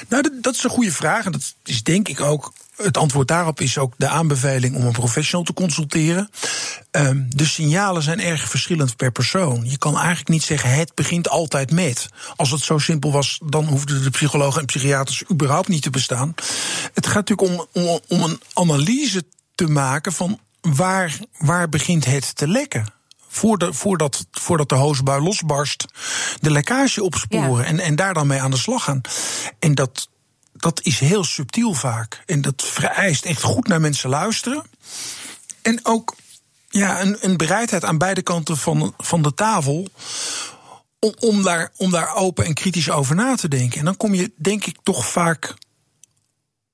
Nou, dat, is een goede vraag. En dat is denk ik ook het antwoord daarop is ook de aanbeveling om een professional te consulteren. Um, de signalen zijn erg verschillend per persoon. Je kan eigenlijk niet zeggen het begint altijd met. Als het zo simpel was, dan hoefden de psychologen en psychiaters überhaupt niet te bestaan. Het gaat natuurlijk om, om, om een analyse te maken van waar, waar begint het te lekken voordat, voordat, voordat de hoosbui losbarst, de lekkage opsporen en, en daar dan mee aan de slag gaan. En dat, dat is heel subtiel vaak. En dat vereist echt goed naar mensen luisteren. En ook ja, een, een bereidheid aan beide kanten van, van de tafel. Om, om, daar, om daar open en kritisch over na te denken. En dan kom je, denk ik, toch vaak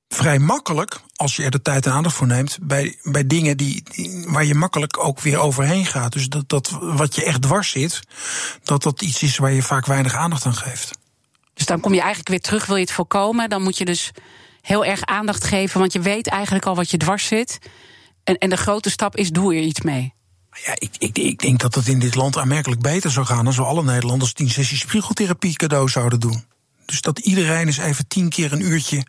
vrij makkelijk, als je er de tijd en aandacht voor neemt, bij, bij dingen die, waar je makkelijk ook weer overheen gaat. Dus dat, dat wat je echt dwars zit, dat dat iets is waar je vaak weinig aandacht aan geeft.
Dus dan kom je eigenlijk weer terug, wil je het voorkomen, dan moet je dus heel erg aandacht geven, want je weet eigenlijk al wat je dwars zit. En, en de grote stap is, doe er iets mee.
Ja, ik, ik, ik denk dat het in dit land aanmerkelijk beter zou gaan als we alle Nederlanders tien sessies psychotherapie cadeau zouden doen. Dus dat iedereen eens even tien keer een uurtje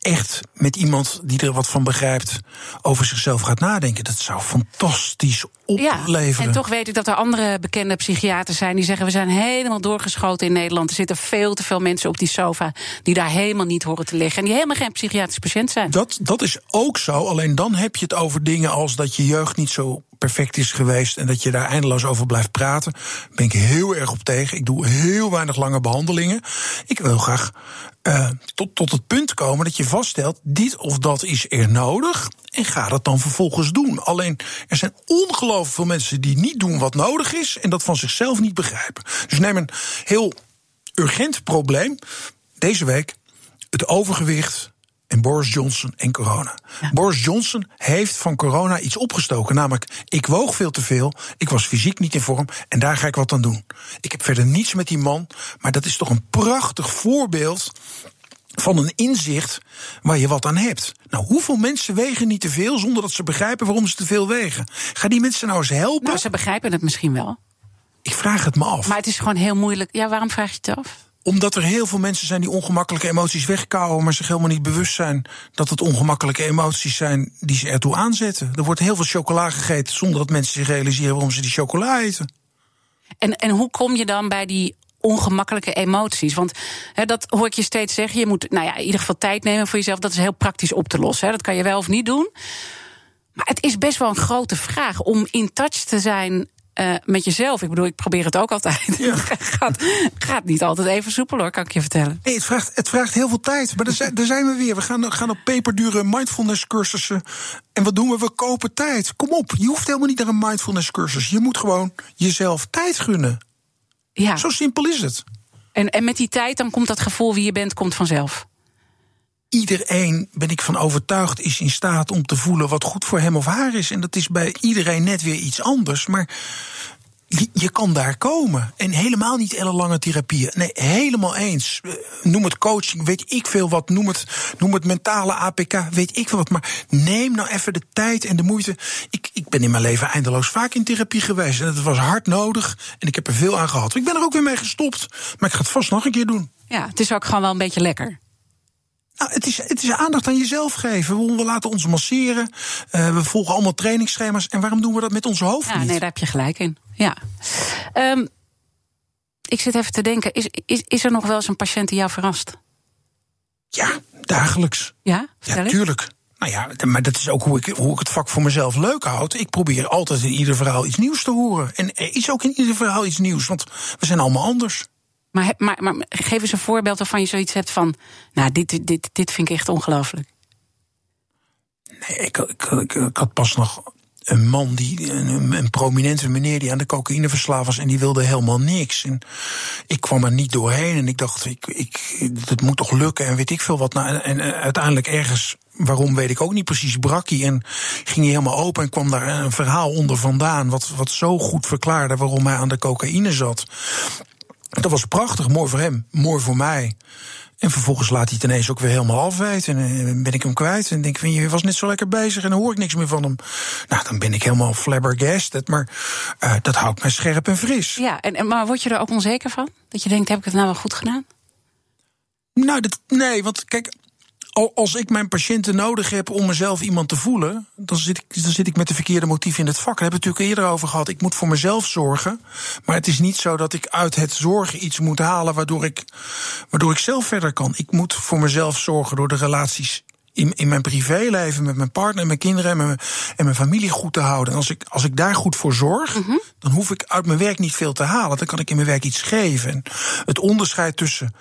echt met iemand die er wat van begrijpt over zichzelf gaat nadenken. Dat zou fantastisch opleveren.
Ja, en toch weet ik dat er andere bekende psychiaters zijn die zeggen: we zijn helemaal doorgeschoten in Nederland. Er zitten veel te veel mensen op die sofa die daar helemaal niet horen te liggen en die helemaal geen psychiatrisch patiënt zijn.
Dat, dat is ook zo. Alleen dan heb je het over dingen als dat je jeugd niet zo perfect is geweest en dat je daar eindeloos over blijft praten. ben ik heel erg op tegen. Ik doe heel weinig lange behandelingen. Ik wil graag uh, tot, tot het punt komen dat je vaststelt: dit of dat is er nodig. En ga dat dan vervolgens doen. Alleen er zijn ongelooflijk veel mensen die niet doen wat nodig is en dat van zichzelf niet begrijpen. Dus neem een heel urgent probleem. Deze week het overgewicht en Boris Johnson en corona. Boris Johnson heeft van corona iets opgestoken. Namelijk, ik woog veel te veel, ik was fysiek niet in vorm en daar ga ik wat aan doen. Ik heb verder niets met die man, maar dat is toch een prachtig voorbeeld van een inzicht waar je wat aan hebt. Nou, hoeveel mensen wegen niet te veel zonder dat ze begrijpen waarom ze te veel wegen? Ga die mensen nou eens helpen?
Nou, ze begrijpen het misschien wel.
Ik vraag het me af.
Maar het is gewoon heel moeilijk. Ja, waarom vraag je het af?
Omdat er heel veel mensen zijn die ongemakkelijke emoties wegkouwen, maar zich helemaal niet bewust zijn dat het ongemakkelijke emoties zijn die ze ertoe aanzetten. Er wordt heel veel chocola gegeten zonder dat mensen zich realiseren waarom ze die chocola eten.
En, en hoe kom je dan bij die ongemakkelijke emoties? Want dat hoor ik je steeds zeggen. Je moet nou ja, in ieder geval tijd nemen voor jezelf. Dat is heel praktisch op te lossen. Dat kan je wel of niet doen. Maar het is best wel een grote vraag om in touch te zijn uh, met jezelf. Ik bedoel, ik probeer het ook altijd. Ja. [LAUGHS] gaat, gaat niet altijd even soepel hoor, kan ik je vertellen.
Nee, het vraagt, het vraagt heel veel tijd. Maar daar zijn, daar zijn we weer. We gaan, gaan op peperdure mindfulness cursussen. En wat doen we? We kopen tijd. Kom op, je hoeft helemaal niet naar een mindfulness cursus. Je moet gewoon jezelf tijd gunnen. Ja. Zo simpel is het.
En, en met die tijd, dan komt dat gevoel wie je bent, komt vanzelf.
Iedereen, ben ik van overtuigd, is in staat om te voelen wat goed voor hem of haar is. En dat is bij iedereen net weer iets anders. Maar je kan daar komen. En helemaal niet ellenlange therapieën. Nee, helemaal eens. Eh, noem het coaching, weet ik veel wat. Noem het, noem het mentale APK, weet ik veel wat. Maar neem nou even de tijd en de moeite. Ik, ik ben in mijn leven eindeloos vaak in therapie geweest. En het was hard nodig. En ik heb er veel aan gehad. Ik ben er ook weer mee gestopt. Maar ik ga het vast nog een keer doen.
Ja, het is ook gewoon wel een beetje lekker.
Nou, het is, het is aandacht aan jezelf geven. We, laten ons masseren. Uh, we volgen allemaal trainingsschema's. En waarom doen we dat met onze hoofd
ja,
niet?
Nee, daar heb je gelijk in. Ja. Um, ik zit even te denken. Is, is, is er nog wel eens een patiënt die jou verrast?
Ja, dagelijks.
Ja,
ja tuurlijk. Nou ja, maar dat is ook hoe ik, hoe ik het vak voor mezelf leuk houd. Ik probeer altijd in ieder verhaal iets nieuws te horen. En er is ook in ieder verhaal iets nieuws, want we zijn allemaal anders.
Maar, maar, maar geef eens een voorbeeld waarvan je zoiets hebt van... nou, dit, dit, dit vind ik echt ongelooflijk.
Nee, ik, ik, ik, had pas nog een man, die, een, een, prominente meneer die aan de cocaïne verslaafd was... en die wilde helemaal niks. En ik kwam er niet doorheen en ik dacht, ik, ik, het moet toch lukken en weet ik veel wat. Nou, en, uiteindelijk ergens waarom weet ik ook niet precies, brak hij en ging hij helemaal open en kwam daar een verhaal onder vandaan. Wat, wat zo goed verklaarde waarom hij aan de cocaïne zat. Dat was prachtig, mooi voor hem, mooi voor mij. En vervolgens laat hij het ineens ook weer helemaal afweten. En eh, ben ik hem kwijt. En denk van, je was net zo lekker bezig en dan hoor ik niks meer van hem. Nou, dan ben ik helemaal flabbergasted. Maar uh, dat houdt mij scherp en fris.
Ja, en, maar word je er ook onzeker van? Dat je denkt, heb ik het nou wel goed gedaan?
Nou, dat, nee, want kijk, als ik mijn patiënten nodig heb om mezelf iemand te voelen, dan zit ik, dan zit ik met de verkeerde motief in het vak. Daar hebben we het natuurlijk eerder over gehad. Ik moet voor mezelf zorgen. Maar het is niet zo dat ik uit het zorgen iets moet halen waardoor ik, waardoor ik zelf verder kan. Ik moet voor mezelf zorgen door de relaties in, in mijn privéleven met mijn partner en mijn kinderen en mijn, en mijn familie goed te houden. En als ik, als ik daar goed voor zorg, mhm. dan hoef ik uit mijn werk niet veel te halen. Dan kan ik in mijn werk iets geven. En het onderscheid tussen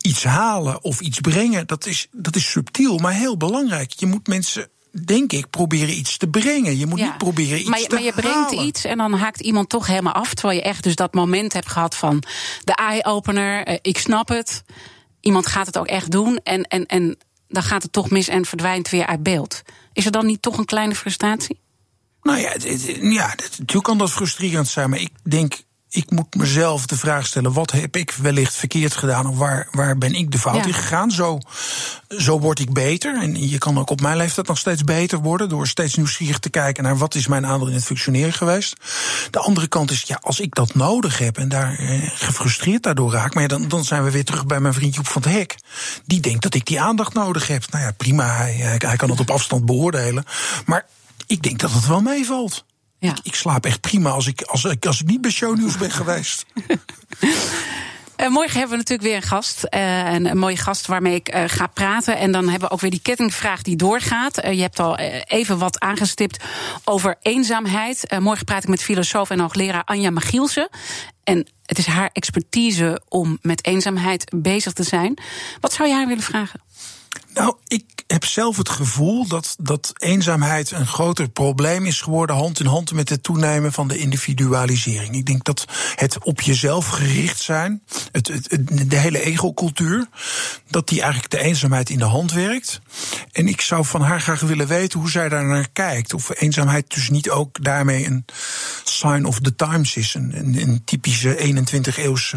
iets halen of iets brengen, dat is, dat is subtiel, maar heel belangrijk. Je moet mensen denk ik, proberen iets te brengen. Je moet niet proberen iets
maar je,
te
Maar je brengt iets en dan haakt iemand toch helemaal af. Terwijl je echt dus dat moment hebt gehad van de eye-opener. Eh, ik snap het. Iemand gaat het ook echt doen. En, en, en dan gaat het toch mis en verdwijnt weer uit beeld. Is er dan niet toch een kleine frustratie?
Nou ja, ja natuurlijk kan dat frustrerend zijn. Maar ik denk ik moet mezelf de vraag stellen: wat heb ik wellicht verkeerd gedaan? Of waar, waar ben ik de fout in gegaan? Zo, zo word ik beter. En je kan ook op mijn leeftijd nog steeds beter worden. Door steeds nieuwsgierig te kijken naar wat is mijn aandeel in het functioneren geweest. De andere kant is, ja, als ik dat nodig heb en daar eh, gefrustreerd daardoor raak. Maar ja, dan, dan zijn we weer terug bij mijn vriendje op van het hek. Die denkt dat ik die aandacht nodig heb. Nou ja, prima. Hij, hij kan het op afstand beoordelen. Maar ik denk dat het wel meevalt. Ja. Ik, ik, slaap echt prima als ik, als, ik, als ik niet bij shownieuws ben geweest.
Uh, [LAUGHS] [LAUGHS] morgen hebben we natuurlijk weer een gast. Uh, een, mooie gast waarmee ik uh, ga praten. En dan hebben we ook weer die kettingvraag die doorgaat. je hebt al even wat aangestipt over eenzaamheid. morgen praat ik met filosoof en hoogleraar Anja Magielsen. En het is haar expertise om met eenzaamheid bezig te zijn. Wat zou je haar willen vragen?
Nou, ik heb zelf het gevoel dat, dat eenzaamheid een groter probleem is geworden, hand in hand met het toenemen van de individualisering. Ik denk dat het op jezelf gericht zijn, het, het, de hele egocultuur, dat die eigenlijk de eenzaamheid in de hand werkt. En ik zou van haar graag willen weten hoe zij daar naar kijkt. Of eenzaamheid dus niet ook daarmee een sign of the times is, een, een, typische 21-eeuwse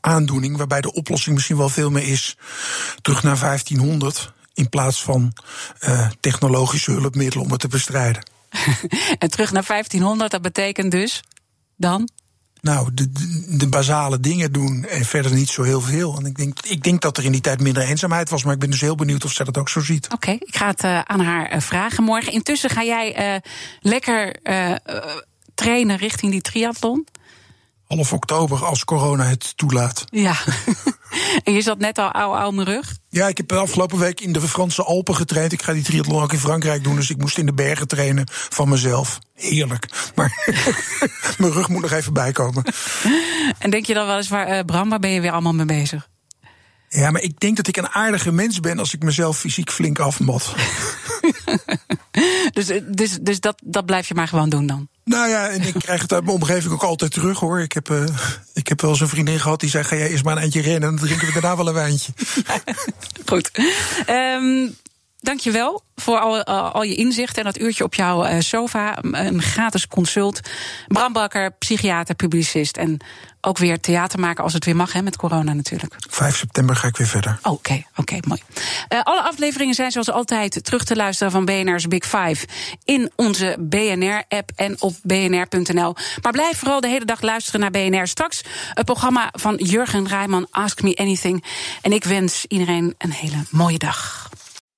aandoening, waarbij de oplossing misschien wel veel meer is terug naar 1500 in plaats van uh, technologische hulpmiddelen om het te bestrijden. [LAUGHS]
en terug naar 1500, dat betekent dus dan?
Nou, de, de, basale dingen doen en verder niet zo heel veel. En ik denk, ik denk dat er in die tijd minder eenzaamheid was, maar ik ben dus heel benieuwd of zij dat ook zo ziet.
Oké, ik ga het uh, aan haar uh, vragen morgen. Intussen ga jij lekker trainen richting die triathlon
half oktober als corona het toelaat.
Ja, [LAUGHS] en je zat net al ouw ouw mijn rug?
Ja, ik heb de afgelopen week in de Franse Alpen getraind. Ik ga die triathlon ook in Frankrijk doen, dus ik moest in de bergen trainen van mezelf. Heerlijk. Maar [LAUGHS] mijn rug moet nog even bijkomen. [LAUGHS]
En denk je dan wel eens, waar, uh, Bram, waar ben je weer allemaal mee bezig?
Ja, maar ik denk dat ik een aardige mens ben als ik mezelf fysiek flink afmat.
dus dus, dus dat, dat blijf je maar gewoon doen dan?
Nou ja, en ik krijg het uit mijn omgeving ook altijd terug hoor. Ik heb, uh, ik heb wel eens een vriendin gehad die zei: Ga jij eerst maar een eindje rennen en dan drinken we daarna wel een wijntje. [LAUGHS]
Goed. Um, Dankjewel voor al, uh, al je inzichten en dat uurtje op jouw uh, sofa. Een gratis consult. Bram Bakker, psychiater, publicist. En ook weer theater maken als het weer mag, hè, met corona natuurlijk.
5 september ga ik weer verder.
Oké, oké, okay, mooi. Uh, alle afleveringen zijn zoals altijd terug te luisteren van BNR's Big Five in onze BNR-app en op bnr.nl. Maar blijf vooral de hele dag luisteren naar BNR. Straks het programma van Jurgen Rijman, Ask Me Anything. En ik wens iedereen een hele mooie dag.